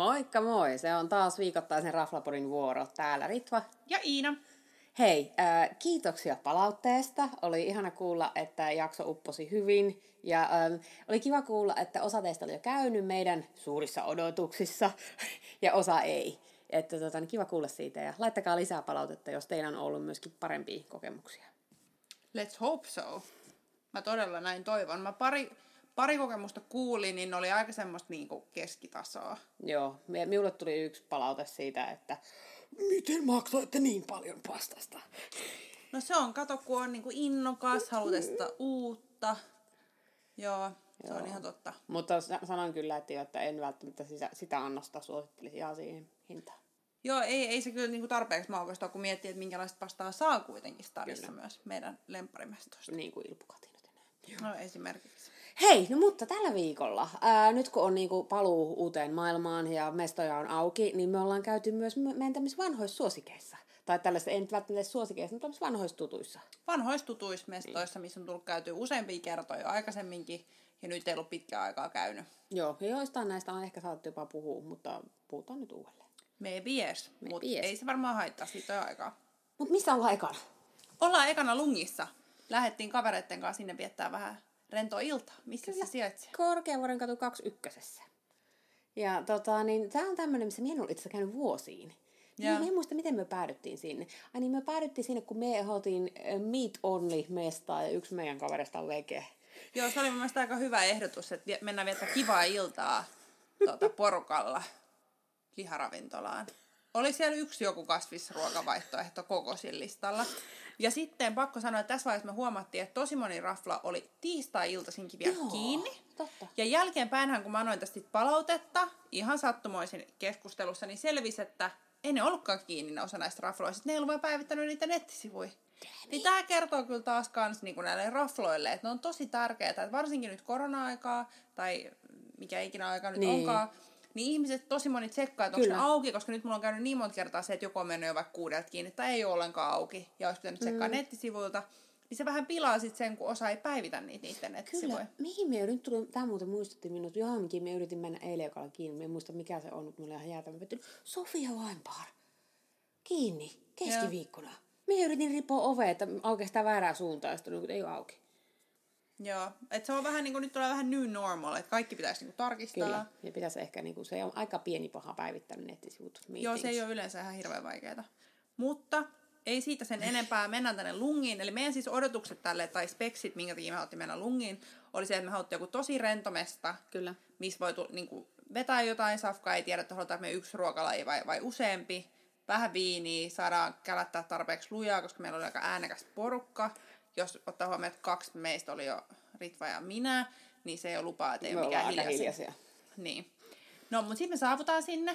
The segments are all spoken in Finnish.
Moikka moi! Se on taas viikoittaisen Raflapodin vuoro. Täällä Ritva. Ja Iina. Hei, äh, kiitoksia palautteesta. Oli ihana kuulla, että jakso upposi hyvin. Ja ähm, oli kiva kuulla, että osa teistä oli jo käynyt meidän suurissa odotuksissa ja osa ei. Että tota, niin kiva kuulla siitä ja laittakaa lisää palautetta, jos teillä on ollut myöskin parempia kokemuksia. Let's hope so. Mä todella näin toivon. Mä pari, pari kokemusta kuulin, niin ne oli aika semmoista niinku keskitasoa. Joo, mi- minulle tuli yksi palaute siitä, että miten maksoitte niin paljon pastasta? No se on, kato kun on niinku innokas, haluaa testata uutta. Joo, se Joo. on ihan totta. Mutta sa- sanon kyllä, että, jo, että en välttämättä sitä, sitä annosta suosittelisi ihan siihen hintaan. Joo, ei, ei se kyllä niinku tarpeeksi maukas ole, kun miettii, että minkälaista pastaa saa kuitenkin stadissa Kyllä. myös meidän lempparimestoista. Niin kuin ilpukatinat enää. No esimerkiksi. Hei, no mutta tällä viikolla, ää, nyt kun on niinku paluu uuteen maailmaan ja mestoja on auki, niin me ollaan käyty myös me- meidän tämmöisissä vanhoissa suosikeissa. Tai tällaisissa, ei nyt välttämättä suosikeissa, mutta tämmöisissä vanhoissa tutuissa. Vanhoissa tutuismestoissa, missä on tullut käyty useampia kertoja jo aikaisemminkin, ja nyt ei ollut pitkään aikaa käynyt. Joo, ja joistain näistä on ehkä saattu jopa puhua, mutta puhutaan nyt uudelleen. Maybe yes, mutta yes. ei se varmaan haittaa, siitä on aikaa. Mutta missä ollaan ekana? Ollaan ekana Lungissa. Lähettiin kavereitten kanssa sinne viettää vähän rentoa iltaa. Missä se sijaitsee? Korkeavuoren katu 21. Ja tota, niin tämä on tämmöinen, missä minä en ollut itse asiassa käynyt vuosiin. Niin, en muista, miten me päädyttiin sinne. Ai niin, me päädyttiin sinne, kun me oltiin äh, Meet Only mestaa ja yksi meidän kaverista on vege. Joo, se oli mun mielestä aika hyvä ehdotus, että mennään viettää kivaa iltaa tuota, porukalla liharavintolaan. Oli siellä yksi joku kasvisruokavaihtoehto koko listalla. Ja sitten pakko sanoa, että tässä vaiheessa me huomattiin, että tosi moni rafla oli tiistai-iltaisinkin vielä Joo, kiinni. totta. Ja jälkeenpäinhän, kun mä annoin tästä palautetta, ihan sattumoisin keskustelussa, niin selvisi, että ei ne ollutkaan kiinni osa näistä rafloista. Ne ei ollut vaan päivittänyt niitä nettisivuja. Niin tämä kertoo kyllä taas kans niin näille rafloille, että ne on tosi tärkeää, että varsinkin nyt korona-aikaa, tai mikä ikinä aika nyt Niin. niin. onkaan, niin ihmiset tosi moni tsekkaa, että onko ne auki, koska nyt mulla on käynyt niin monta kertaa se, että joku on mennyt jo vaikka kuudelta kiinni, tai ei ole ollenkaan auki, ja olisi pitänyt tsekkaa mm. nettisivuilta, niin se vähän pilaa sit sen, kun osa ei päivitä niitä niiden nettisivuja. Kyllä. Mihin me nyt tuli, tämä muuten muistutti minut, johonkin me yritin mennä eilen, joka oli kiinni. Me en muista mikä se on, mutta mulla oli ihan jäätävä pettynyt. Sofia Weinbar. Kiinni. Keskiviikkona. Me yritin ripoa ovea, että oikeastaan väärää suuntaan, sitten oli, ei ole auki. Joo, että se on vähän niin kuin nyt tulee vähän new normal, että kaikki pitäisi niin kuin tarkistaa. Kyllä. Ja pitäisi ehkä, niin kuin, se on aika pieni paha päivittänyt nettisivut. Joo, se ei ole yleensä ihan hirveän vaikeaa. Mutta ei siitä sen enempää. Mennään tänne lungiin. Eli meidän siis odotukset tälle, tai speksit, minkä takia me haluttiin mennä lungiin, oli se, että me haluttiin joku tosi rentomesta, Kyllä. missä voi tu- niin kuin, vetää jotain safkaa, ei tiedä, että halutaanko me yksi ruokalaji vai, vai useampi. Vähän viiniä, saadaan kälättää tarpeeksi lujaa, koska meillä oli aika äänekäs porukka. Jos ottaa huomioon, että kaksi meistä oli jo Ritva ja minä, niin se ei ole lupaa, että ei Me ole mikään hiljaisia. hiljaisia. Niin. No, mutta sitten me saavutaan sinne.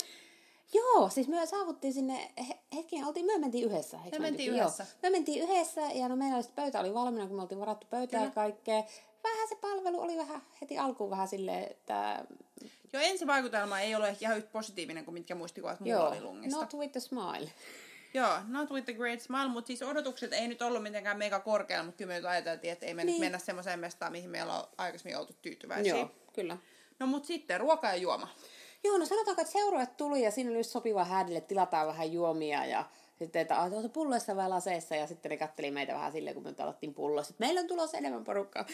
Joo, siis me saavuttiin sinne, he- hetken, oltiin, me mentiin yhdessä. Me mentiin Joo. yhdessä. Me mentiin yhdessä ja no meillä oli pöytä oli valmiina, kun me oltiin varattu pöytää ja kaikkea. Vähän se palvelu oli vähän heti alkuun vähän silleen, että Jo ensivaikutelma ei ole ehkä ihan yhtä positiivinen kuin mitkä muistikuvat mulla joo, oli lungista. not with the smile. Joo, not with the great smile, mutta siis odotukset ei nyt ollut mitenkään mega korkealla, mutta kyllä me nyt ajateltiin, että ei me niin. Nyt mennä semmoiseen mestaan, mihin meillä on aikaisemmin oltu tyytyväisiä. Joo, kyllä. No mutta sitten ruoka ja juoma. Joo, no sanotaanko, että seuraajat tuli ja siinä oli sopiva hädille, tilataan vähän juomia ja sitten, että tuota pulloissa vai laseissa ja sitten ne katteli meitä vähän silleen, kun me pullossa. että Meillä on tulossa enemmän porukkaa.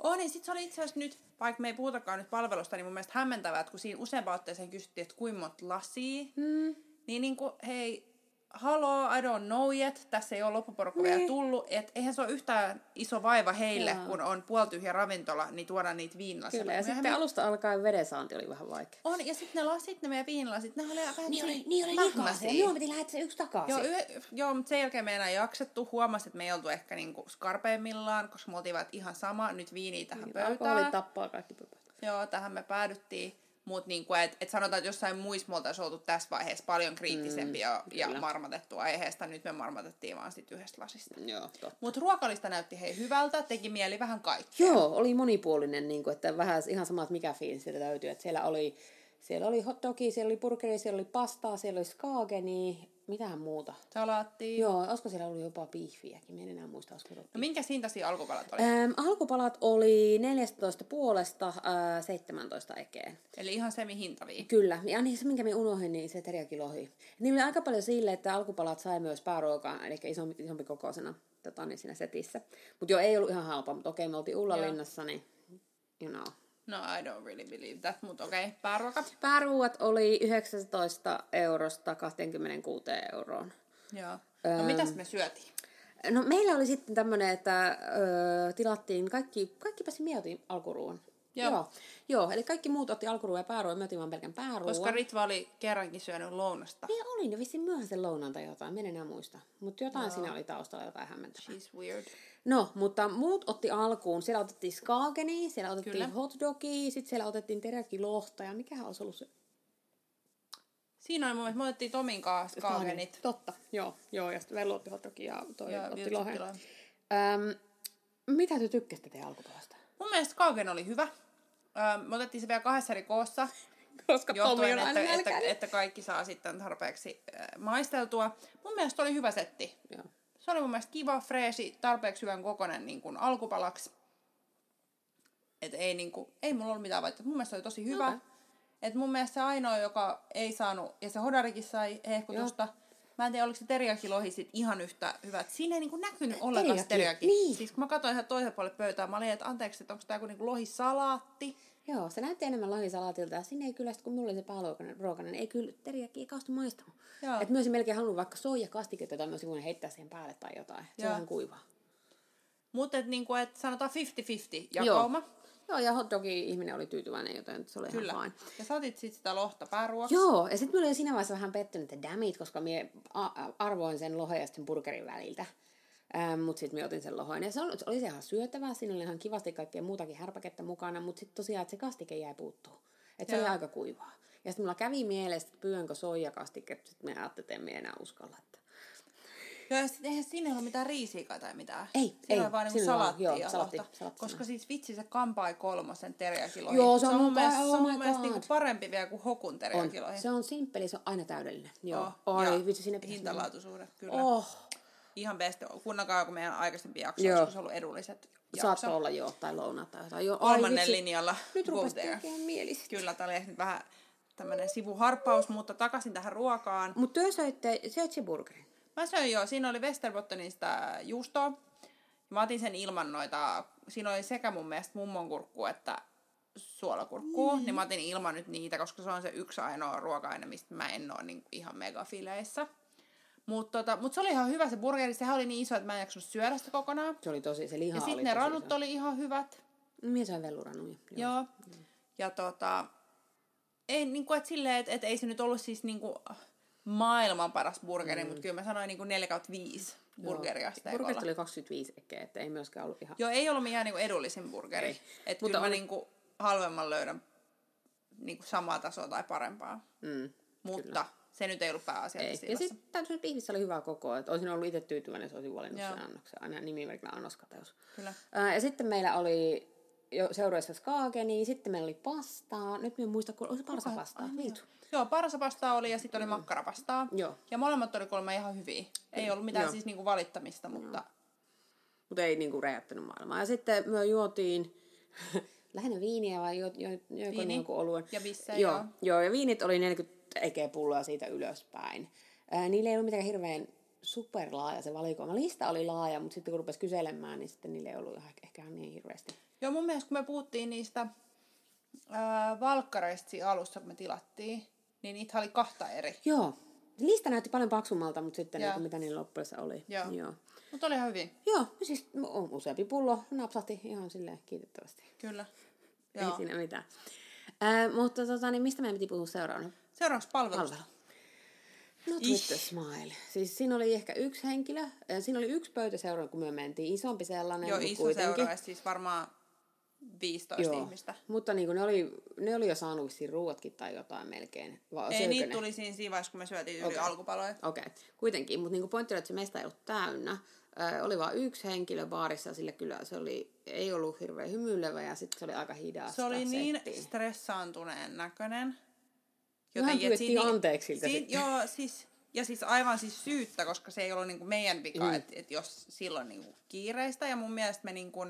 Oh niin, sit se oli itse asiassa nyt, vaikka me ei puhutakaan nyt palvelusta, niin mun mielestä hämmentävää, että kun siinä useampaan otteeseen kysyttiin, että kuinka monta lasia, Mm. niin niin kuin, hei, haloo, I don't know yet, tässä ei ole loppuporukka vielä Niin. tullut, että eihän se ole yhtään iso vaiva heille, Joo. kun on puoltyhjä ravintola, niin tuodaan niitä viinilasia. Kyllä, ja Myöhemmin- sitten alusta alkaen vedensaanti oli vähän vaikea. On, ja sitten ne lasit, ne meidän viinilasit, ne oli vähän Niin oli, semmosia niin oli likaisia. Joo, piti lähettää se yksi takaisin. Joo, yh, joo, mutta sen jälkeen me ei enää jaksettu. Huomasi, että me ei oltu ehkä niinku skarpeimmillaan, koska me oltiin ihan sama, nyt viiniä tähän Niin, Alkoholi pöytään. tappaa kaikki pöpöt. Joo, tähän me päädyttiin. Mutta niinku, et, et sanotaan, että jossain muissa me oltaisiin oltu tässä vaiheessa paljon kriittisempi ja, ja kyllä. marmatettu aiheesta. Nyt me marmatettiin vaan sit yhdestä lasista. Joo. Mutta ruokalista näytti hei hyvältä, teki mieli vähän kaikkea. Joo, oli monipuolinen, niin kuin, että vähän ihan sama, että mikä fiilis sieltä löytyy. Että siellä oli, siellä oli hot dogi, siellä oli burgeri, siellä oli pastaa, siellä oli skaageni, mitähän muuta. Salaattia. Joo, olisiko siellä ollut jopa biifiäkin, mä en enää muista, olisiko ollut No minkä hintaisia alkupalat oli? Ähm, alkupalat oli 14 puolesta äh, 17 ekeen. Eli ihan semi-hintavia. Kyllä, ja niin se minkä minä unohdin, niin se teriakilohi. Niillä oli aika paljon sille, että alkupalat sai myös pääruokaa, eli isompi, isompi kokoisena tota, niin siinä setissä. Mutta joo, ei ollut ihan halpa, mutta okei, me oltiin Ullanlinnassa, niin you know. No I don't really believe that, mutta okei, okay. pääruoka. Pääruuat oli 19 eurosta 26 euroon. Joo. No Ähm. mitäs me syötiin? No meillä oli sitten tämmöinen, että ö, tilattiin kaikki, kaikki pääsi mietin alkuruuan. Joo. Joo. Joo, eli kaikki muut otti alkuruuan ja pääruuan, me otin vaan pelkän pääruuan. Koska Ritva oli kerrankin syönyt lounasta. Niin oli, ne vissiin myöhäisen lounaan tai jotain, mä en enää muista. Mutta jotain siinä oli taustalla, jotain hämmentävää. She's weird. No, mutta muut otti alkuun. Siellä otettiin skageni, siellä otettiin Kyllä. hotdogia, sitten siellä otettiin teriyaki-lohta ja mikähän olisi ollut se? Siinä oli mun mielestä, me otettiin Tomin kanssa kaagenit. Totta, joo, joo, ja sitten Vellu otti hotdogia ja toi Ja otti lohen. Öm, mitä te tykkäsitte teidän alkupalasta? Mun mielestä kaagen oli hyvä. Öö, me otettiin se vielä kahdessa eri koossa, Koska johtuen, on aina että, että, että, kaikki saa sitten tarpeeksi äh, maisteltua. Mun mielestä oli hyvä setti. Joo. Se oli mun mielestä kiva, freesi, tarpeeksi hyvän kokonen niin kuin alkupalaksi. Et ei, niin kuin, ei mulla ollut mitään vaihtoehtoa. Mun mielestä se oli tosi hyvä. Okei. Et mun mielestä se ainoa, joka ei saanut, ja se hodarikin sai hehkutusta. Mä en tiedä, oliko se teriakilohi sit ihan yhtä hyvä. Et siinä ei niinku näkynyt ollenkaan teriaki. niin. Siis kun mä katsoin ihan toiselle puolelle pöytää, mä olin, että anteeksi, että onko tää joku niinku lohisalaatti. Joo, se näytti enemmän lohisalaatilta ja sinne ei kyllä, sit kun mulla oli se pääluokainen ruokainen, niin ei kyllä teriyaki ei kaustu maistanut. Joo. Et myös melkein halunnut vaikka soijakastiketta, jota myös heittää siihen päälle tai jotain. Se on Joo. kuivaa. Mutta et niinku, et sanotaan 50-50 jakauma. Joo, ja hotdogi ihminen oli tyytyväinen, joten se oli Kyllä. ihan fine. Ja sä otit sit sitä lohta pääruoksi. Joo, ja sitten mä olin siinä vaiheessa vähän pettynyt, että damn it, koska a- arvoin sen lohen ja sen burgerin väliltä. Ähm, mutta sitten mä otin sen lohoin. Ja se oli, se oli se ihan syötävää, siinä oli ihan kivasti kaikkea muutakin härpäkettä mukana, mutta sitten tosiaan, että se kastike jäi puuttuu. Että se oli aika kuivaa. Ja sitten mulla kävi mielessä, että pyydänkö soijakastiketta, sitten mä ajattelin, että en minä enää uskalla. Että... Joo, ja sit eihän siinä ollut mitään riisiä tai mitään. Ei, Siinä ei. oli vaan niinku Siinä salaattia joo, lohta. salaatti Koska siis vitsi se kampai kolmosen teriakilohi. Joo, se on mun mun- mielestä, oh se on mielestä niinku parempi vielä kuin hokun On. teriakilohi. Se on simppeli, se on aina täydellinen. Joo. Joo. Oi, vitsi, sinne pitäisi mennä. Hintalaatuisuudet, kyllä. Oh, Ihan best. Kuunnakaa joku meidän aikaisempi jakso, Joo. on ollut edulliset jakso. saattoi olla joo, tai lounat tai jotain. Joo, ai Kolmannen vitsi. linjalla. Nyt rupesi tekemään mielistä. Kyllä, tää oli vähän tämmönen sivuharppaus, mutta takaisin tähän ruokaan. Mutta työ söitte, söit se burgerin. Mä söin jo, siinä oli Westerbottenin sitä juustoa. Mä otin sen ilman noita, siinä oli sekä mun mielestä mummon kurkku että suolakurkkuu, mm. niin mä otin ilman nyt niitä, koska se on se yksi ainoa ruoka-aine, mistä mä en oo niin ihan megafileissä. Mutta tota, mut se oli ihan hyvä se burgeri, sehän oli niin iso, että mä en jaksanut syödä sitä kokonaan. Se oli tosi, se liha Ja sitten ne ranut iso. oli ihan hyvät. Mie sain vellurannuja. Joo. Ja tota, ei niinku, et silleen, että et ei se nyt ollut siis niinku maailman paras burgeri, mm. mutta kyllä mä sanoin niinku 4 kautta 5 burgeria Burgerit steikolla. oli 25 ekkeä, että ei myöskään ollut ihan... Joo, ei ollut mikään niinku edullisin burgeri. Ei. Että Mutta kyllä mä oli- niinku halvemman löydän niinku samaa tasoa tai parempaa. Mm, Mutta se nyt ei ollut pääasiassa ei. Ja sitten täytyy pihvissä oli hyvä koko, että olisin ollut itse tyytyväinen, jos olisin valinnut Joo. sen annoksen. Aina nimimerkillä annoskateus. Kyllä. Ää, ja sitten meillä oli jo seuraavassa skaageni, sitten meillä oli pastaa. Nyt me en muista, kun oli se parsa pastaa. Viitu. Joo, parsapastaa oli ja sitten oli makkarapastaa. Mm. Joo. Ja molemmat oli kolme ihan hyviä. Ei ollut mitään Joo. siis niinku valittamista, mutta Mutta ei niinku räjättänyt maailmaa. Ja sitten me juotiin lähinnä viiniä vai jo, jo, joiko Viini. ne jonkun oluen? Ja bissejä, joo. joo. joo. ja viinit oli 40 ekeä pulloa siitä ylöspäin. Ää, niillä ei ollut mitään hirveän superlaaja se valikoima. Lista oli laaja, mutta sitten kun rupesi kyselemään, niin sitten niillä ei ollut ihan, ehkä ihan niin hirveästi. Joo, mun mielestä kun me puhuttiin niistä ää, valkkareista siinä alussa, kun me tilattiin, niin niitä oli kahta eri. Joo. Lista näytti paljon paksummalta, mutta sitten Joo. niin, mitä niillä loppuessa oli. Joo. Joo. Mutta oli ihan hyvin, Joo, siis useampi pullo napsahti ihan silleen kiitettävästi. kyllä. Ei Joo. siinä mitään. Ää, mutta tota, niin mistä meidän piti puhua seuraavana? Seuraavaksi palvelusta. Palvelu. Not Ih. with smile. Siis siinä oli ehkä yksi henkilö. ja Siinä oli yksi pöytä seuraava, kun me mentiin. Isompi sellainen. Joo, iso kuitenkin. seura, siis varmaan 15 Joo. ihmistä. Mutta niin kuin ne, oli, ne oli jo saanut vissiin ruuatkin tai jotain melkein. Vai Ei, niitä ne? tuli siinä siinä vaiheessa, kun me syötiin yli Okei. alkupaloja. Okei, okay. kuitenkin. Mutta niin kuitenkin että se mesta ei ollut täynnä. Ö, oli vain yksi henkilö baarissa ja sille kyllä se oli, ei ollut hirveän hymyilevä ja sitten se oli aika hidasta Se oli niin settiä. stressaantuneen näköinen. Vähän et pyydettiin siinä- anteeksi siltä Siin, joo, siis Ja siis aivan siis syyttä, koska se ei ollut niinku meidän vika, mm. että et jos silloin niinku kiireistä. Ja mun mielestä me niinku,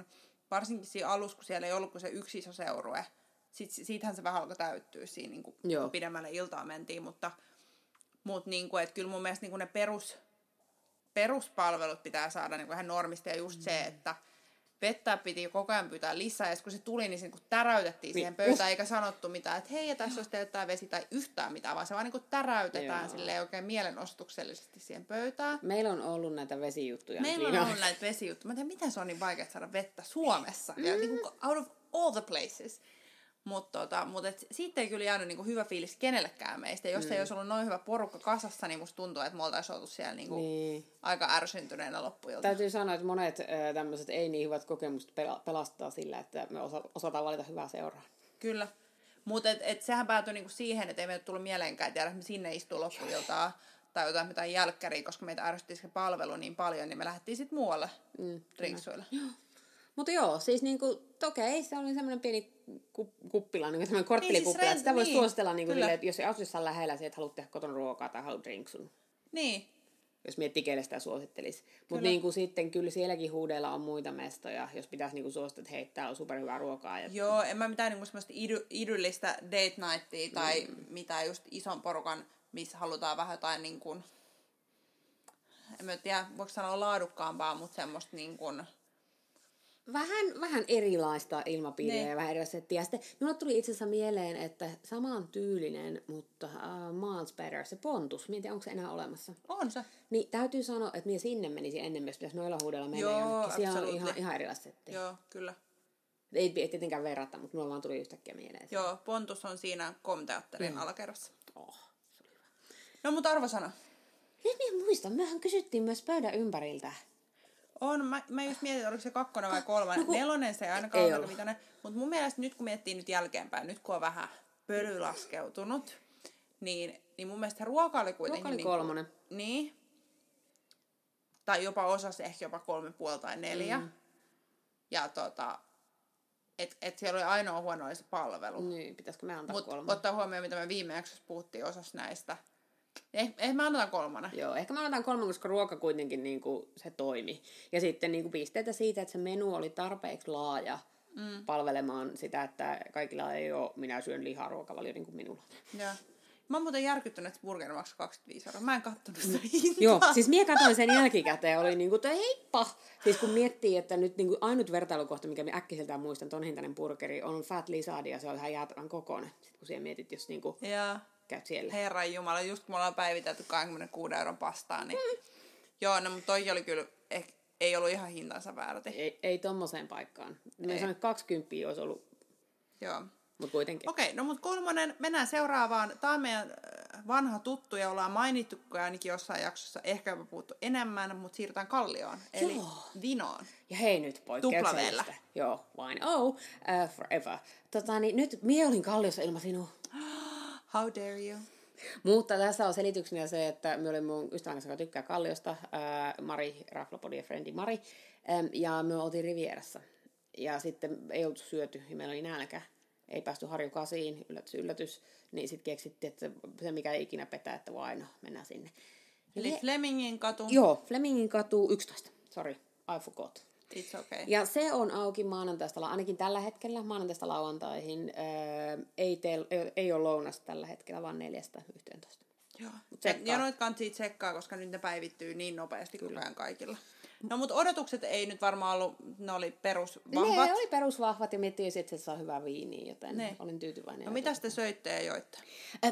varsinkin siinä alussa, kun siellä ei ollut kuin se yksi iso seurue, sit, siitähän se vähän alkoi täyttyä siinä, niinku, kun pidemmälle iltaa mentiin. Mutta, mutta niinku, et kyllä mun mielestä niinku ne perus, peruspalvelut pitää saada niinku ihan normista. Ja just mm. se, että vettä piti koko ajan pyytää lisää, ja kun se tuli, niin se niin täräytettiin niin. siihen pöytään, eikä sanottu mitään, että hei, ja tässä olisi teille tämä vesi tai yhtään mitään, vaan se vaan niin täräytetään sille oikein mielenostuksellisesti siihen pöytään. Meillä on ollut näitä vesijuttuja. Meillä on ollut näitä vesijuttuja. Mä tiedän, miten se on niin vaikea saada vettä Suomessa, mm. ja niin kuin out of all the places. Mutta tota, mut et siitä ei kyllä jäänyt niinku hyvä fiilis kenellekään meistä. Jos mm. ei olisi ollut noin hyvä porukka kasassa, niin musta tuntuu, että me oltaisiin oltu siellä niinku niin. aika ärsyntyneenä loppuilta. Täytyy sanoa, että monet äh, tämmöiset ei niin hyvät kokemukset pelastaa sillä, että me osa- osataan valita hyvää seuraa. Kyllä. Mutta et, et sehän päätyi niinku siihen, että ei meille tullut mieleenkään, että me sinne istuu loppuiltaa tai jotain mitään jälkkäriä, koska meitä ärsytti se palvelu niin paljon, niin me lähdettiin sitten muualle mm, drinksuille. Mutta joo, siis niinku, okei, se oli semmoinen pieni kuppila, niin semmoinen korttelikuppila, niin, siis sitä voisi niin, suositella, niin kuin, sille, että jos ei asuisi lähellä, että haluat tehdä kotona ruokaa tai haluat drinksun. Niin. Jos miettii, kelle sitä suosittelisi. Mutta niin kuin sitten kyllä sielläkin huudeilla on muita mestoja, jos pitäisi niin kuin suositella, että hei, täällä on superhyvää ruokaa. Ja... Joo, en mä mitään niin semmoista idy, idyllistä date nightia tai mm. mitään just ison porukan, missä halutaan vähän jotain niin kuin, en mä tiedä, voiko sanoa laadukkaampaa, mutta semmoista niin kuin, vähän, vähän erilaista ilmapiiriä ne. ja vähän erilaista settiä. Sitten minulle tuli itse asiassa mieleen, että saman tyylinen, mutta uh, miles better, se pontus. Mietin, onko se enää olemassa? On se. Niin täytyy sanoa, että minä sinne menisin ennen, jos pitäisi noilla huudella mennä Joo, jonnekin. Siellä on ihan, ihan erilaista settiä. Joo, kyllä. Ei, ei tietenkään verrata, mutta minulla vaan tuli yhtäkkiä mieleen. Joo, Pontus on siinä komteatterin mm. alakerrassa. Oh, se oli hyvä. No, mutta arvosana. Nyt minä muistan, mehän kysyttiin myös pöydän ympäriltä on, mä, mä just mietin, oliko se kakkonen vai kolmannen. No, Nelonen se ei ainakaan ei ole vitonen. Mutta mun mielestä nyt kun miettii nyt jälkeenpäin, nyt kun on vähän pöly laskeutunut, niin, niin mun mielestä ruoka oli kuitenkin... Ruoka oli niin, kolmonen. Niin. Tai jopa osas ehkä jopa kolme puoli tai neljä. Mm. Ja tota, et, et siellä oli ainoa huono oli se palvelu. Niin, pitäisikö me antaa Mut kolme? ottaa huomioon, mitä me viime jaksossa puhuttiin osas näistä, Eh, ehkä mä annetaan kolmannen. Joo, ehkä mä annetaan kolmannen, koska ruoka kuitenkin niin kuin, se toimi. Ja sitten niin kuin, pisteitä siitä, että se menu oli tarpeeksi laaja mm. palvelemaan sitä, että kaikilla ei ole minä syön lihaa ruokavalio niin kuin minulla. Joo. Mä oon muuten järkyttynyt, että burgeri maksaa 25 euroa. Mä en kattonut sitä hintaa. Joo, siis mie katsoin sen jälkikäteen oli niinku, että heippa! Siis kun miettii, että nyt niinku ainut vertailukohta, mikä minä äkkiseltään muistan, ton hintainen burgeri, on Fat Lizard ja se on ihan jäätävän kokoinen. Sitten kun siellä mietit, jos niinku... Joo käyt siellä. Herran Jumala, just kun me ollaan päivitetty 26 euron pastaa, niin mm. joo, no mutta toi oli kyllä, eh, ei ollut ihan hintansa väärti. Ei, ei tommoseen paikkaan. Mä sanoin, että 20 olisi ollut. Joo. Mutta kuitenkin. Okei, okay, no mutta kolmonen, mennään seuraavaan. Tämä on meidän äh, vanha tuttu ja ollaan mainittu ainakin jossain jaksossa, ehkä jopa puhuttu enemmän, mutta siirrytään Kallioon, eli Joo. Vinoon. Ja hei nyt poikkeuksellista. Joo, wine oh, uh, forever. Tota, niin, nyt mie olin Kalliossa ilman sinua. How dare you? Mutta tässä on selityksenä se, että me olin mun ystävän kanssa, joka tykkää Kalliosta, ää, Mari, Raflopodi ja Friendi Mari, äm, ja me oltiin Rivierassa. Ja sitten ei oltu syöty, ja meillä oli nälkä. Ei päästy harjukasiin, yllätys, yllätys. Niin sitten keksittiin, että se mikä ei ikinä petää, että vaino, mennään sinne. Eli Le- Flemingin katu? Joo, Flemingin katu 11. Sorry, I forgot. It's okay. Ja se on auki maanantaista, ainakin tällä hetkellä, maanantaista lauantaihin. Öö, ei, te, ei ole lounasta tällä hetkellä, vaan neljästä yhteentoista. Joo. Ja, ja noit kansi tsekkaa, koska nyt ne päivittyy niin nopeasti Kyllä. koko ajan kaikilla. No mutta odotukset ei nyt varmaan ollut, ne oli perusvahvat. Ne oli perusvahvat ja miettii että se saa hyvää viiniä, joten ne. olin tyytyväinen. No mitä te söitte ja joitte?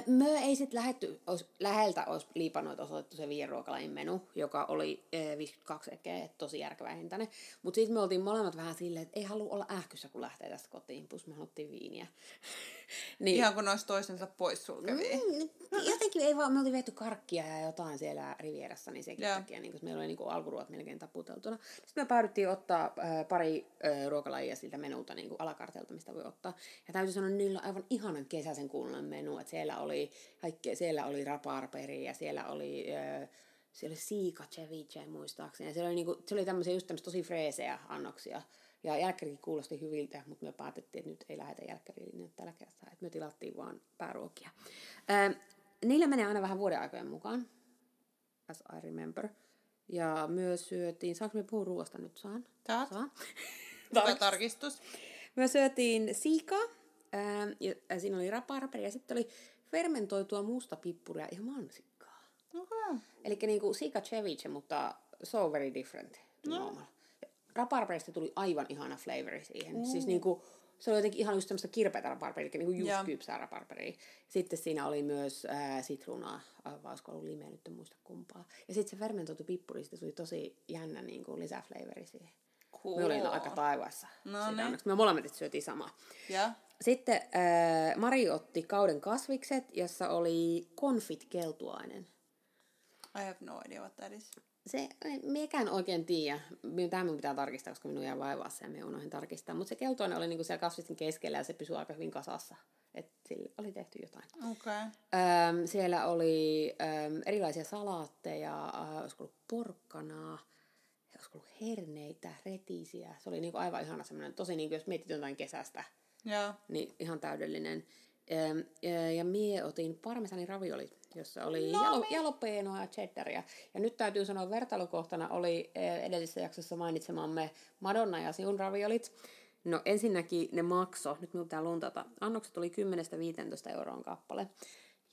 Me ei sitten lähetty, ois, läheltä olisi liipanoit osoitettu se viienruokalain menu, joka oli äh, 52 ekeä, tosi järkevä hintainen. Mutta sitten me oltiin molemmat vähän silleen, että ei halua olla ähkyssä, kun lähtee tästä kotiin, plus me haluttiin viiniä. Niin. Ihan kun olisi toisensa pois sulkevia. Mm, jotenkin ei vaan, me oltiin viety karkkia ja jotain siellä Rivierassa, niin sekin takia, niin, meillä oli niin alkuruot melkein taputeltuna. Sitten me päädyttiin ottaa äh, pari äh, ruokalajia siltä menulta niin alakartelta, mistä voi ottaa. Ja täytyy sanoa, niillä on aivan ihanan kesäisen kuulunen menu, että siellä oli, kaikki, siellä oli raparperi ja siellä oli... Äh, siellä oli siika ceviche muistaakseni. Ja siellä oli, niinku, se oli tämmöisiä just tämmöisiä tosi freesejä annoksia. Ja jälkkärikin kuulosti hyviltä, mutta me päätettiin, että nyt ei lähetä jälkkäriin tällä kertaa. Että me tilattiin vaan pääruokia. Öö, niillä menee aina vähän vuoden aikojen mukaan. as I remember. Ja myös syötiin, saanko me puhua ruoasta nyt? Saan? Saat. Saan. Hyvä tarkistus. Me syötiin sika, ää, ja, siinä oli raparperi ja sitten oli fermentoitua musta pippuria ja mansikkaa. Okay. Eli niinku sika ceviche, mutta so very different. No. Raparperista tuli aivan ihana flavori siihen. Mm. Siis niinku, se oli jotenkin ihan just semmoista kirpeätä raparperia, eli niinku just Joo. kypsää raparperia. Sitten siinä oli myös ää, sitruunaa, vai olisiko ollut limeä, nyt en muista kumpaa. Ja sitten se fermentoitu pippuri, siitä tuli tosi jännä niinku lisäflavori siihen. Cool. Me olin aika taivaassa. No sitä niin. onneksi. Me molemmat syötiin samaa. Ja? Sitten äh, Mari otti kauden kasvikset, jossa oli konfit keltuainen. I have no idea what that is. Se, miekään oikein tiedä. Tämä minun pitää tarkistaa, koska minun jää vaivaa se ja minä unohdin tarkistaa. Mutta se keltuainen oli niinku siellä kasvisten keskellä ja se pysyi aika hyvin kasassa. Että sillä oli tehty jotain. Okay. Öm, siellä oli öm, erilaisia salaatteja, äh, olisiko ollut porkkanaa, olisiko ollut herneitä, retisiä. Se oli niinku aivan ihana semmoinen, tosi niinku, jos mietit jotain kesästä, Ja. niin ihan täydellinen. Öm, ja- Ja mie otin parmesanin raviolit, jossa oli No jalo, niin. jalopeenoa ja cheddaria. Ja nyt täytyy sanoa, vertailukohtana oli eh, edellisessä jaksossa mainitsemamme Madonna ja Siun raviolit. No ensinnäkin ne makso, nyt minun pitää luntata, annokset oli 10-15 euroon kappale.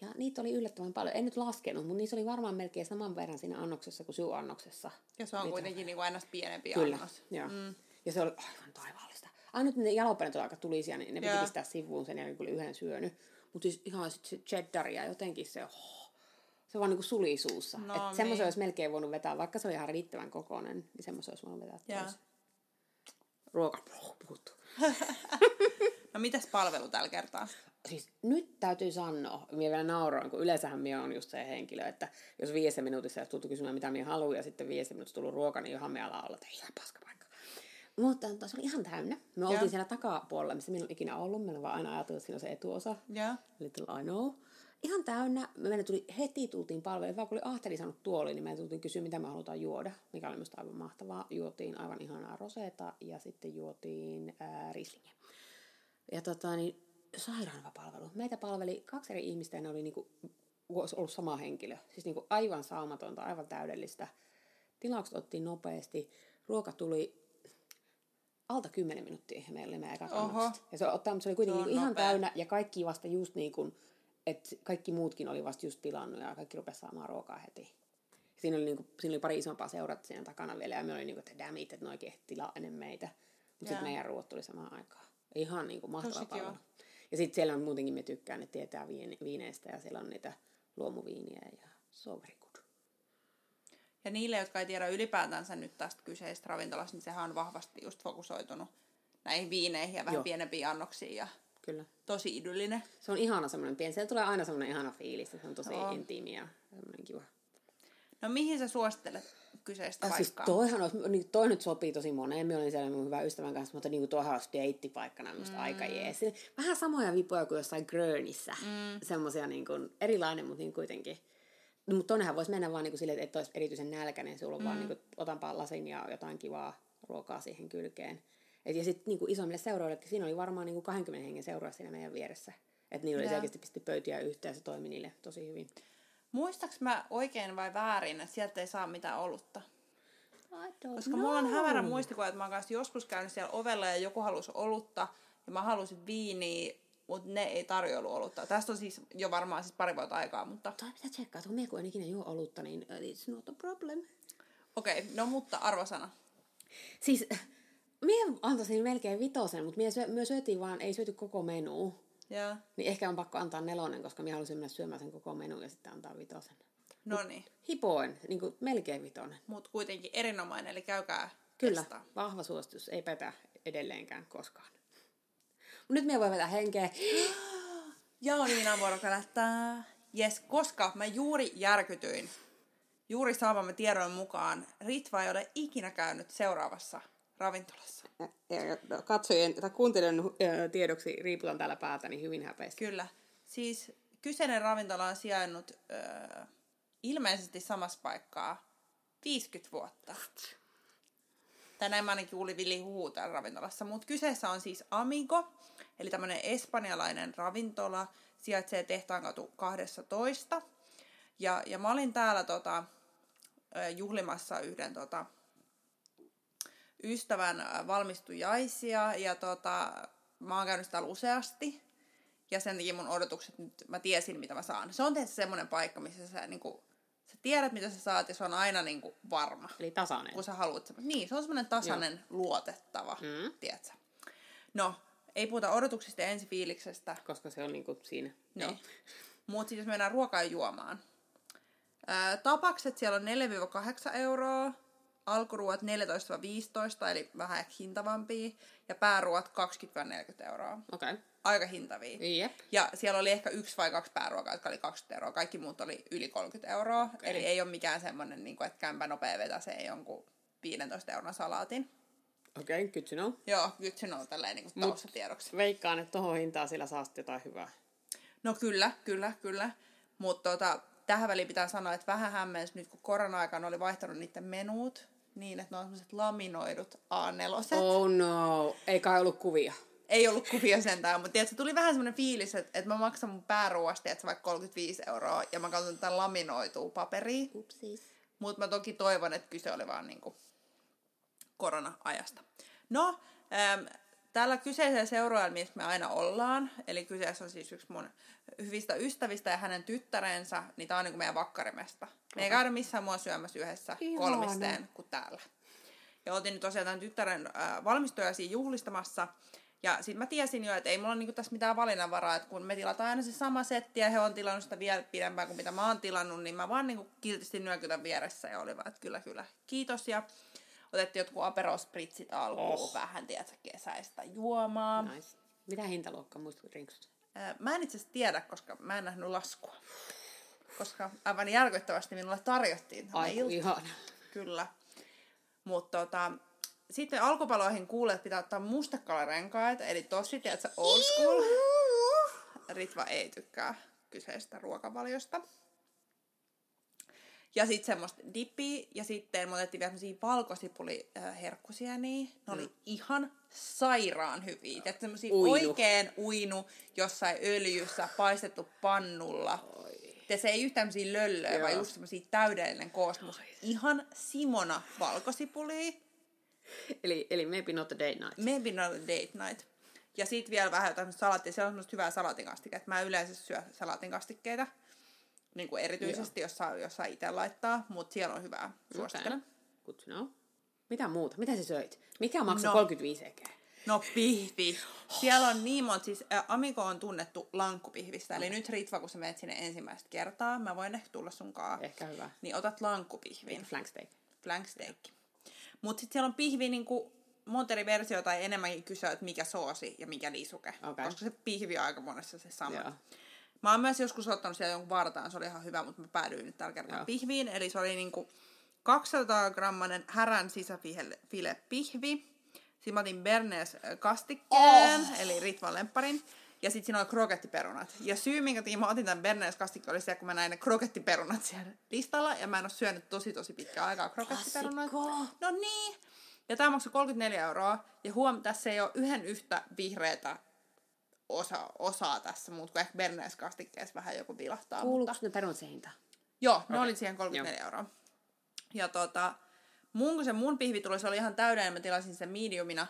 Ja niitä oli yllättävän paljon. En nyt laskenut, mutta niissä oli varmaan melkein saman verran siinä annoksessa kuin sinun annoksessa. Ja se on Niitä- kuitenkin niinku aina pienempi Kyllä, annos. joo. Mm. Ja se oli aivan taivaallista. Ainut ne jalopenet oli aika tulisia, niin ne piti pistää sivuun sen jälkeen, kun oli yhden syönyt. Mutta siis ihan sit se cheddar ja jotenkin se, oh, se vaan niinku suli suussa. No No, Et semmoisen niin. olisi melkein voinut vetää, vaikka se oli ihan riittävän kokoinen, niin semmoisen olisi voinut vetää pois. Ruoka, oh, puhuttu. No mitäs palvelu tällä kertaa? Siis nyt täytyy sanoa, minä vielä nauroin, kun yleensähän minä on just se henkilö, että jos viidessä minuutissa olisi tultu kysymään, mitä minä haluan, ja sitten viidessä minuutissa tullut ruoka, niin johan me alaa olla, että ihan paska. Mutta se oli ihan täynnä. Me oltiin siellä takapuolella, missä minä olen ikinä ollut. Meillä on vaan aina ajatellut, että siinä on se etuosa. Ja. Little I know. Ihan täynnä. Meille tuli, heti tultiin palvelu. Vaan kun oli Ahteri saanut tuoli, niin me tultiin kysyä, mitä me halutaan juoda. Mikä oli minusta aivan mahtavaa. Juotiin aivan ihanaa roseta ja sitten juotiin ää, rislingiä. Ja tota, niin, sairaan hyvä palvelu. Meitä palveli kaksi eri ihmistä ja ne oli niinku, olisi ollut sama henkilö. Siis niinku aivan saumatonta, aivan täydellistä. Tilaukset otettiin nopeasti. Ruoka tuli alta 10 minuuttia ja meillä oli meidän ekat annokset. Ja se, ottaa, se oli kuitenkin Se on niinku ihan nopea. täynnä ja kaikki vasta just niin kuin, että kaikki muutkin oli vasta just tilannut ja kaikki rupesi saamaan ruokaa heti. Siinä oli, niinku, siinä oli pari isompaa seurat siinä takana vielä ja me oli niinku, että damn it, että ne oikein ehti tilaa ennen meitä. Mutta sitten meidän ruoat tuli samaan aikaan. Ihan niinku mahtava Tosi kiva. palvelu. Ja sitten siellä on muutenkin, me tykkään, että tietää viineistä ja siellä on niitä luomuviiniä ja so very good. Ja niille, jotka ei tiedä ylipäätänsä nyt tästä kyseisestä ravintolasta, niin sehän on vahvasti just fokusoitunut näihin viineihin ja vähän Joo. pienempiin annoksiin ja Kyllä. tosi idyllinen. Se on ihana semmoinen pieni, siellä tulee aina semmoinen ihana fiilis, se on tosi Joo. intiimi ja semmoinen kiva. No mihin sä suosittelet kyseistä Ja siis paikkaa? toihan olisi, niin toi nyt sopii tosi moneen. Minä olin siellä mun hyvän ystävän kanssa, mutta niin toihan olisi deittipaikkana minusta mm. aika jees. Vähän samoja vipuja kuin jossain Grönissä. Mm. Semmoisia niin kuin, erilainen, mutta niin kuitenkin. No, mutta tonnehan voisi mennä vaan niin kuin silleen, että et olisi erityisen nälkäinen. Sulla on mm. vaan niin kuin, otanpa lasin ja jotain kivaa ruokaa siihen kylkeen. Et, ja sitten niin isommille seuroillekin, siinä oli varmaan niin kuin 20 hengen seuraa siinä meidän vieressä. Että niillä oli selkeästi pisti pöytiä yhteen ja se toimi niille tosi hyvin. Muistaaks mä oikein vai väärin, että sieltä ei saa mitään olutta? Koska mulla on hämärä muistikuva, että mä oon kanssa joskus käynyt siellä ovella ja joku halusi olutta ja mä halusin viiniä, mutta ne ei tarjoilu olutta. Tästä on siis jo varmaan siis pari vuotta aikaa, mutta Toi pitää tsekkaa, että kun mie kun en ikinä juo olutta, niin it's not a problem. okei, okay, no mutta arvosana. Siis mie antaisin melkein vitosen, mutta mie syö, myö syötiin vaan, ei syöty koko menu. Ja, Niin ehkä on pakko antaa nelonen, koska minä halusin mennä syömään sen koko menu ja sitten antaa vitosen. no niin. Hipoen, niin kuin melkein vitonen. Mutta kuitenkin erinomainen, eli käykää Kyllä, testaa. vahva suositus, ei petä edelleenkään koskaan. Mut nyt minä voi vetää henkeä. Joo, Niina vuoro kälättää. Jes, koska mä juuri järkytyin. Juuri saamamme tiedon mukaan Ritva ei ole ikinä käynyt seuraavassa ravintolassa. Katsojien tai kuuntelijan ö, tiedoksi riiputan täällä päätä, niin hyvin häpeästi. Kyllä. Siis kyseinen ravintola on sijainnut öö, ilmeisesti samassa paikkaa 50 vuotta. Tai näin mä ainakin kuulin Vili huhu täällä ravintolassa. Mutta kyseessä on siis Amigo, eli tämmöinen espanjalainen ravintola, sijaitsee Tehtaankatu 12. Ja, ja mä olin täällä tota, juhlimassa yhden tota, ystävän valmistujaisia ja tota, mä oon käynyt täällä useasti. Ja sen takia mun odotukset nyt, mä tiesin mitä mä saan. Se on tietysti semmoinen paikka, missä sä, niinku, sä tiedät mitä sä saat ja se on aina niinku, varma. Eli tasainen. Kun sä haluat. Niin, se on semmoinen tasainen, Joo. luotettava, Mm. tiedätkö? No, ei puhuta odotuksista ja ensifiiliksestä. Koska se on niinku siinä. Niin. Mutta sitten jos mennään ruokaan ja juomaan. Ää, tapakset siellä on 4-8 euroa, alkuruot 14-15, eli vähän ehkä hintavampia, ja pääruot 20-40 euroa. Okei. Okay. Aika hintavia. Jep. Ja siellä oli ehkä yksi vai kaksi pääruokaa, jotka oli 20 euroa. Kaikki muut oli yli 30 euroa. Okay. Eli ei ole mikään semmoinen, niin että kämpä nopea vetäsee jonkun 15 euron salaatin. Okei, okay, good to know. Joo, good to know, tälleen niin Mut- taustatiedoksi. Veikkaan, että tohon hintaan sillä saa jotain hyvää. No kyllä, kyllä, kyllä. Mutta tota, tähän väliin pitää sanoa, että vähän hämmensi nyt, kun korona-aikana oli vaihtanut niiden menuut niin, että ne on sellaiset laminoidut A4. Oh. Oh no, ei kai ollut kuvia. Ei ollut kuvia sentään, mutta tiedätkö, tuli vähän semmoinen fiilis, että, että mä maksan mun pääruoasta, että vaikka 35 euroa, ja mä katson tätä laminoitua paperia. Upsis. Mutta mä toki toivon, että kyse oli vaan niinku korona-ajasta. No, äm, tällä kyseisellä seurueella, missä me aina ollaan, eli kyseessä on siis yksi mun hyvistä ystävistä ja hänen tyttärensä, niin tää on niinku meidän vakkarimesta. Me ei käydä missään mua syömässä yhdessä Ihana. kolmisteen kuin täällä. Ja oltiin nyt tosiaan tämän tyttären äh, valmistujaisia juhlistamassa. Ja sitten mä tiesin jo, että ei mulla ole niinku tässä mitään valinnanvaraa, että kun me tilataan aina se sama setti ja he on tilannut sitä vielä pidempään kuin mitä mä oon tilannut, niin mä vaan niinku kiltisti nyökytän vieressä ja oli vaan, että kyllä kyllä, kiitos. Ja otettiin jotkut aperospritsit alkuun, Oh. vähän tiedätkö, kesäistä juomaa. Nice. Mitä hintaluokkaa muistatko rinksusta? Mä en itse asiassa tiedä, koska mä en nähnyt laskua. Koska aivan järkyttävästi minulle tarjottiin tämä Ai, ilta. ihana. Kyllä. Mutta tota, sitten alkupaloihin kuulee, että pitää ottaa mustekalarenkaat, eli tosi, tiedätkö, old school. Ritva ei tykkää kyseistä ruokavaliosta. Ja sitten semmoista dippiä, ja sitten me otettiin vielä semmosia valkosipuliherkkusia, niin ne oli ihan sairaan hyviä. Että semmosia Uinu. oikein uinu jossain öljyssä, paistettu pannulla. Ja se ei yhtään semmosia löllöjä, Joo. vaan just semmosia täydellinen koostumus. Ihan Simona valkosipulia. Eli, eli maybe not a day night. Maybe not a date night. Ja sitten vielä vähän jotain salaattia. Siellä on semmoista hyvää salatinkastiketta. Mä yleensä syö salatinkastikkeita. Niin kuin erityisesti, jos saa, jos saa itse laittaa. Mutta siellä on hyvää. Suosittelen. Okay. Good to know. Mitä muuta? Mitä sä söit? Mikä maksoi No. 35 ekeä? No pihvi. Siellä on niin monta, siis ä, Amiko on tunnettu lankkupihvistä. Eli nyt Ritva, kun sä menet sinne ensimmäistä kertaa, mä voin ehkä tulla sunkaan. Ehkä hyvä. Niin otat lankkupihvin. Flank steak. flank steak. Mutta sitten siellä on pihvi niinku monta eri versiota tai enemmänkin kysyä, että mikä soosi ja mikä lisuke. Okei. Koska se pihvi on aika monessa se sama. Joo. Mä oon myös joskus ottanut siellä jonkun vartaan, se oli ihan hyvä, mutta mä päädyin nyt tällä kertaa Joo. pihviin. Eli se oli niinku 200 grammanen härän sisäfile pihvi. Sitten mä otin Bernes kastikkeen, oh. eli Ritvan lempparin. Ja sitten siinä oli krokettiperunat. Ja syy, minkä mä otin tämän Bernes kastikkeen, oli se, kun mä näin ne krokettiperunat siellä listalla. Ja mä en ole syönyt tosi tosi pitkään aikaa krokettiperunat. No niin. Ja tämä maksoi 34 euroa. Ja huom, tässä ei ole yhden yhtä vihreätä osa, osaa tässä, muut kuin ehkä Bernes kastikkeessa vähän joku vilahtaa. Kuuluuko Mutta... ne perunat se hinta? Joo, ne oli siihen 34 euroa. Ja tota, mun, kun se mun pihvi tuli, se oli ihan täydellinen. Mä tilasin sen mediumina.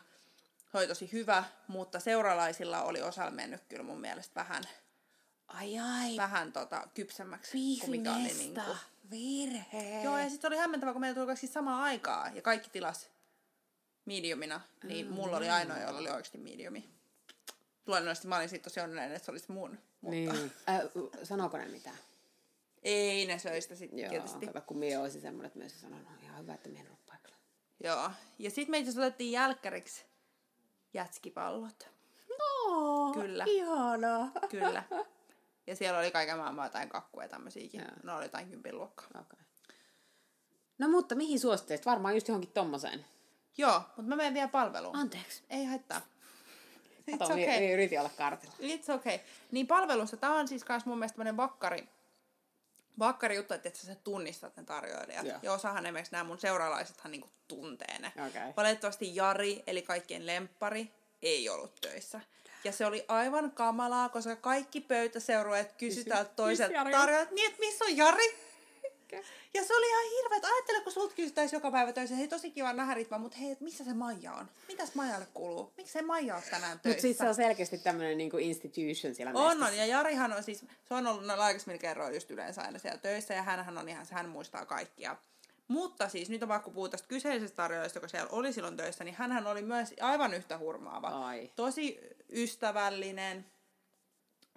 Se oli tosi hyvä, mutta seuralaisilla oli osalla mennyt kyllä mun mielestä vähän, Ai ai. vähän tota, kypsemmäksi. kuin mikä oli niinku. Virhe. Joo, ja sitten oli hämmentävä, kun meillä tuli kaikki samaan aikaan ja kaikki tilas mediumina, niin Mm. mulla oli ainoa, jolla oli oikeasti mediumi. Luonnollisesti mä olin siitä tosi onnellinen, että se olisi mun. Mutta Niin. Äh, sanooko ne mitään? Ei ne söi sitä sitten Joo, tietysti. kato, kun mie olisin semmoinen, että myös sanon, no ihan hyvä, että mie en ollut paikalla. Joo. Ja sitten me itse asiassa otettiin jälkkäriksi jätskipallot. No, Kyllä. Ihanaa. Kyllä. Ja siellä oli kaiken maailman jotain kakkuja ja tämmöisiäkin. Joo. Ne oli jotain kympin luokkaa. Okay. No mutta mihin suosittelet? Varmaan just johonkin tommoseen. Joo, mutta mä menen vielä palveluun. Anteeksi. Ei haittaa. It's Kato, okay. okay. yritin olla kartilla. It's okay. Niin palvelussa, tää on siis kans mun mielestä tämmönen vakkari, vakkari juttu, että sä tunnistat ne tarjoilijat. Joo. Ja osahan esimerkiksi nämä mun seuraalaisethan niinku tuntee ne. Okei. Valitettavasti Jari, eli kaikkien lemppari, ei ollut töissä. Ja se oli aivan kamalaa, koska kaikki pöytäseurueet kysy Kysy- täältä toiselta kysy Jari. tarjoajalta, niin että missä on Jari? Ja se oli ihan hirveet. Ajattele, kun sulta kysyttäisiin joka päivä töissä, hei tosi kiva nähdä Ritva, mutta hei, missä se Maija on? Mitäs Maijalle kuuluu? Miksi se Maija on tänään töissä? Mutta siis se on selkeästi tämmöinen niinku institution siellä On, on. Ja Jarihan on siis, se on ollut noilla aikaisemmin kerroin just yleensä aina siellä töissä, ja hänhän on ihan, hän muistaa kaikkia. Mutta siis nyt on pakko puhua tästä kyseisestä tarjoajasta, joka siellä oli silloin töissä, niin hänhän oli myös aivan yhtä hurmaava. Ai. Tosi ystävällinen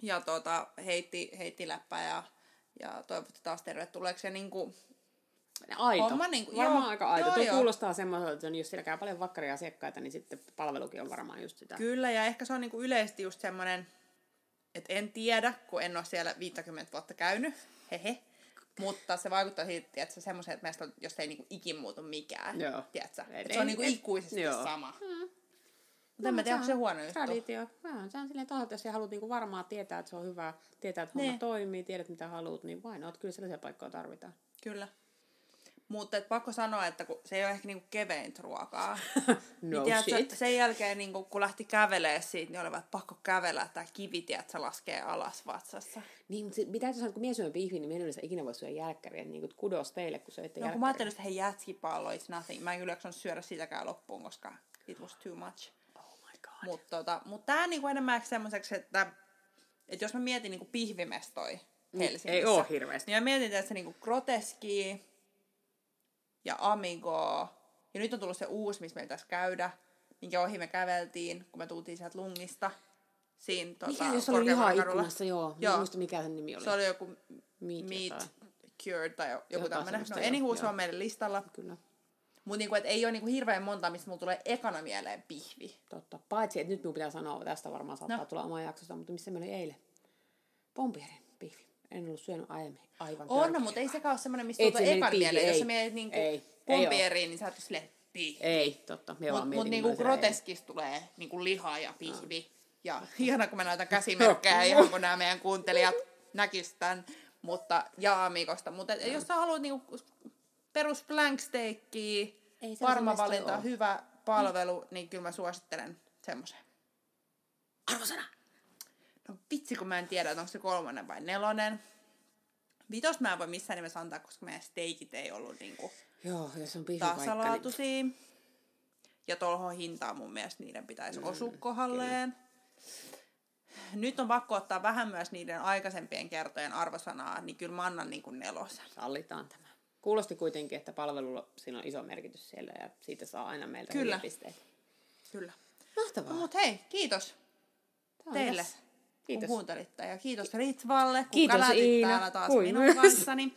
ja tota, heitti, heitti läppää ja, ja toivotti taas tervetulleeksi. Ja niin kuin, Aito. Homma niinku- varmaan joo, aika aito. joo, Tuo joo. kuulostaa semmoiselta, että jos siellä käy paljon vakkaria asiakkaita, niin sitten palvelukin on varmaan just sitä. Kyllä, ja ehkä se on niinku yleisesti just semmoinen, että en tiedä, kun en ole siellä 50 vuotta käynyt, hehe. Mutta se vaikuttaa siitä, että se semmoisen, että meistä on, jos ei niinku ikin muutu mikään. Joo. Tiedätkö? Et Että se on niinku et- ikuisesti joo. sama. Mm. Mutta en mä tiedä, onko se huono juttu. Traditio. Se on silleen että jos sä haluat niinku varmaan tietää, että se on hyvä, tietää, että homma Niin. toimii, tiedät mitä haluat, niin vain oot. Kyllä sellaisia paikkoja tarvitaan. Kyllä. Mutta et pakko sanoa, että kun se ei ole ehkä niinku keveintä ruokaa. No niin shit. sen jälkeen niinku, kun lähti kävelee siitä, niin oli vaan, että pakko kävellä, että tämä kivi, tiedät, se laskee alas vatsassa. Niin, mutta se, mitä sanoa, kun minä syön pihviä, niin minä yleensä ikinä voi syödä jälkkäriä. Niin kuin kudos teille, kun söitte No kun mä ajattelin, että hei jätskipallo, it's nothing. Mä en kyllä jaksanut syödä sitäkään loppuun, koska it was too much. Mutta tota, mut tää niinku enemmän semmoiseksi, että, että jos mä mietin niinku pihvimestoi Helsingissä. ei oo hirveästi. Niin mä mietin, se niinku groteski ja amigo. Ja nyt on tullut se uusi, missä meillä tässä käydä, minkä ohi me käveltiin, kun me tultiin sieltä lungista. Siinä tota, Mikä, jos oli lihaa kadulla. ikkunassa, joo. joo. En muista mikä sen nimi oli. Se oli joku Meat meat cured tai joku tämmöinen. No anywho, se on meidän listalla. Kyllä, Mutta niinku, et ei ole niinku hirveän monta, mistä mulla tulee ekana mieleen pihvi. totta. Paitsi, että nyt minun pitää sanoa, tästä varmaan saattaa No. tulla oma jaksosta, mutta missä meillä oli eilen? Pompierin pihvi. En ollut syönyt aiemmin. Aivan On, no, mutta ei sekään ole semmoinen, mistä tulee ekan pihvi, mieleen. Jos ei. sä mietit niinku Ei, pompieriin, niin sä oot silleen pihvi. Ei, totta. Mutta mut niinku millaisia ei. tulee niinku liha ja pihvi. Ja ihana, kun mä näytän käsimerkkejä, ihan kun nämä meidän kuuntelijat näkis tän. Mutta, ja amikosta. Mutta et, jos sä haluat niinku perus blank steakkiä, varma valinta, oo. hyvä palvelu, niin kyllä mä suosittelen semmoisen. Arvosana! No vitsi, kun mä en tiedä, että onko se kolmonen vai nelonen. Vitos mä en voi missään nimessä antaa, koska meidän steikit ei ollut niinku Joo, jos on pihvipaikka, niin tasalaatuisia. Ja tuohon hintaan mun mielestä niiden pitäisi mm, osua kohdalleen. Nyt on pakko ottaa vähän myös niiden aikaisempien kertojen arvosanaa, niin kyllä mä annan niin kuin nelosen. sallitaan tämä. Kuulosti kuitenkin, että palvelulla siinä on iso merkitys siellä ja siitä saa aina meiltä Kyllä. pisteitä. Kyllä. Mahtavaa. No, Mut hei, kiitos teille, tässä. kun Kiitos. kuuntelitte. Ja kiitos Ritvalle, kun Kiitos, Iina. täällä taas Kuin minun myös. kanssani.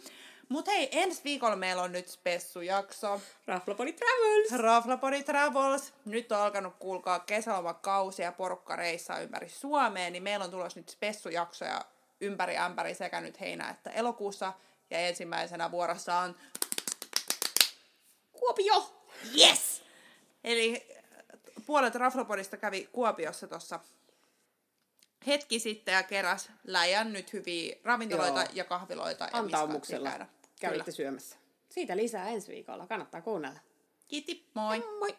Mut hei, ensi viikolla meillä on nyt spessujakso. Raflapodi Travels! Raflapodi Travels. Nyt on alkanut kuulkaa kesälomakausi ja porukka reissaa ympäri Suomea, niin meillä on tulossa nyt spessujaksoja ympäri ämpäri sekä nyt heinä että elokuussa. Ja ensimmäisenä vuorossa on Kuopio! Yes! Eli äh, puolet Raflapodista kävi Kuopiossa tuossa hetki sitten ja keräs läjän nyt hyviä ravintoloita Joo. ja kahviloita. ja Antaumuksella käydä. kävitte Kyllä. syömässä. Siitä lisää ensi viikolla. Kannattaa kuunnella. Kiitti, moi! Moi!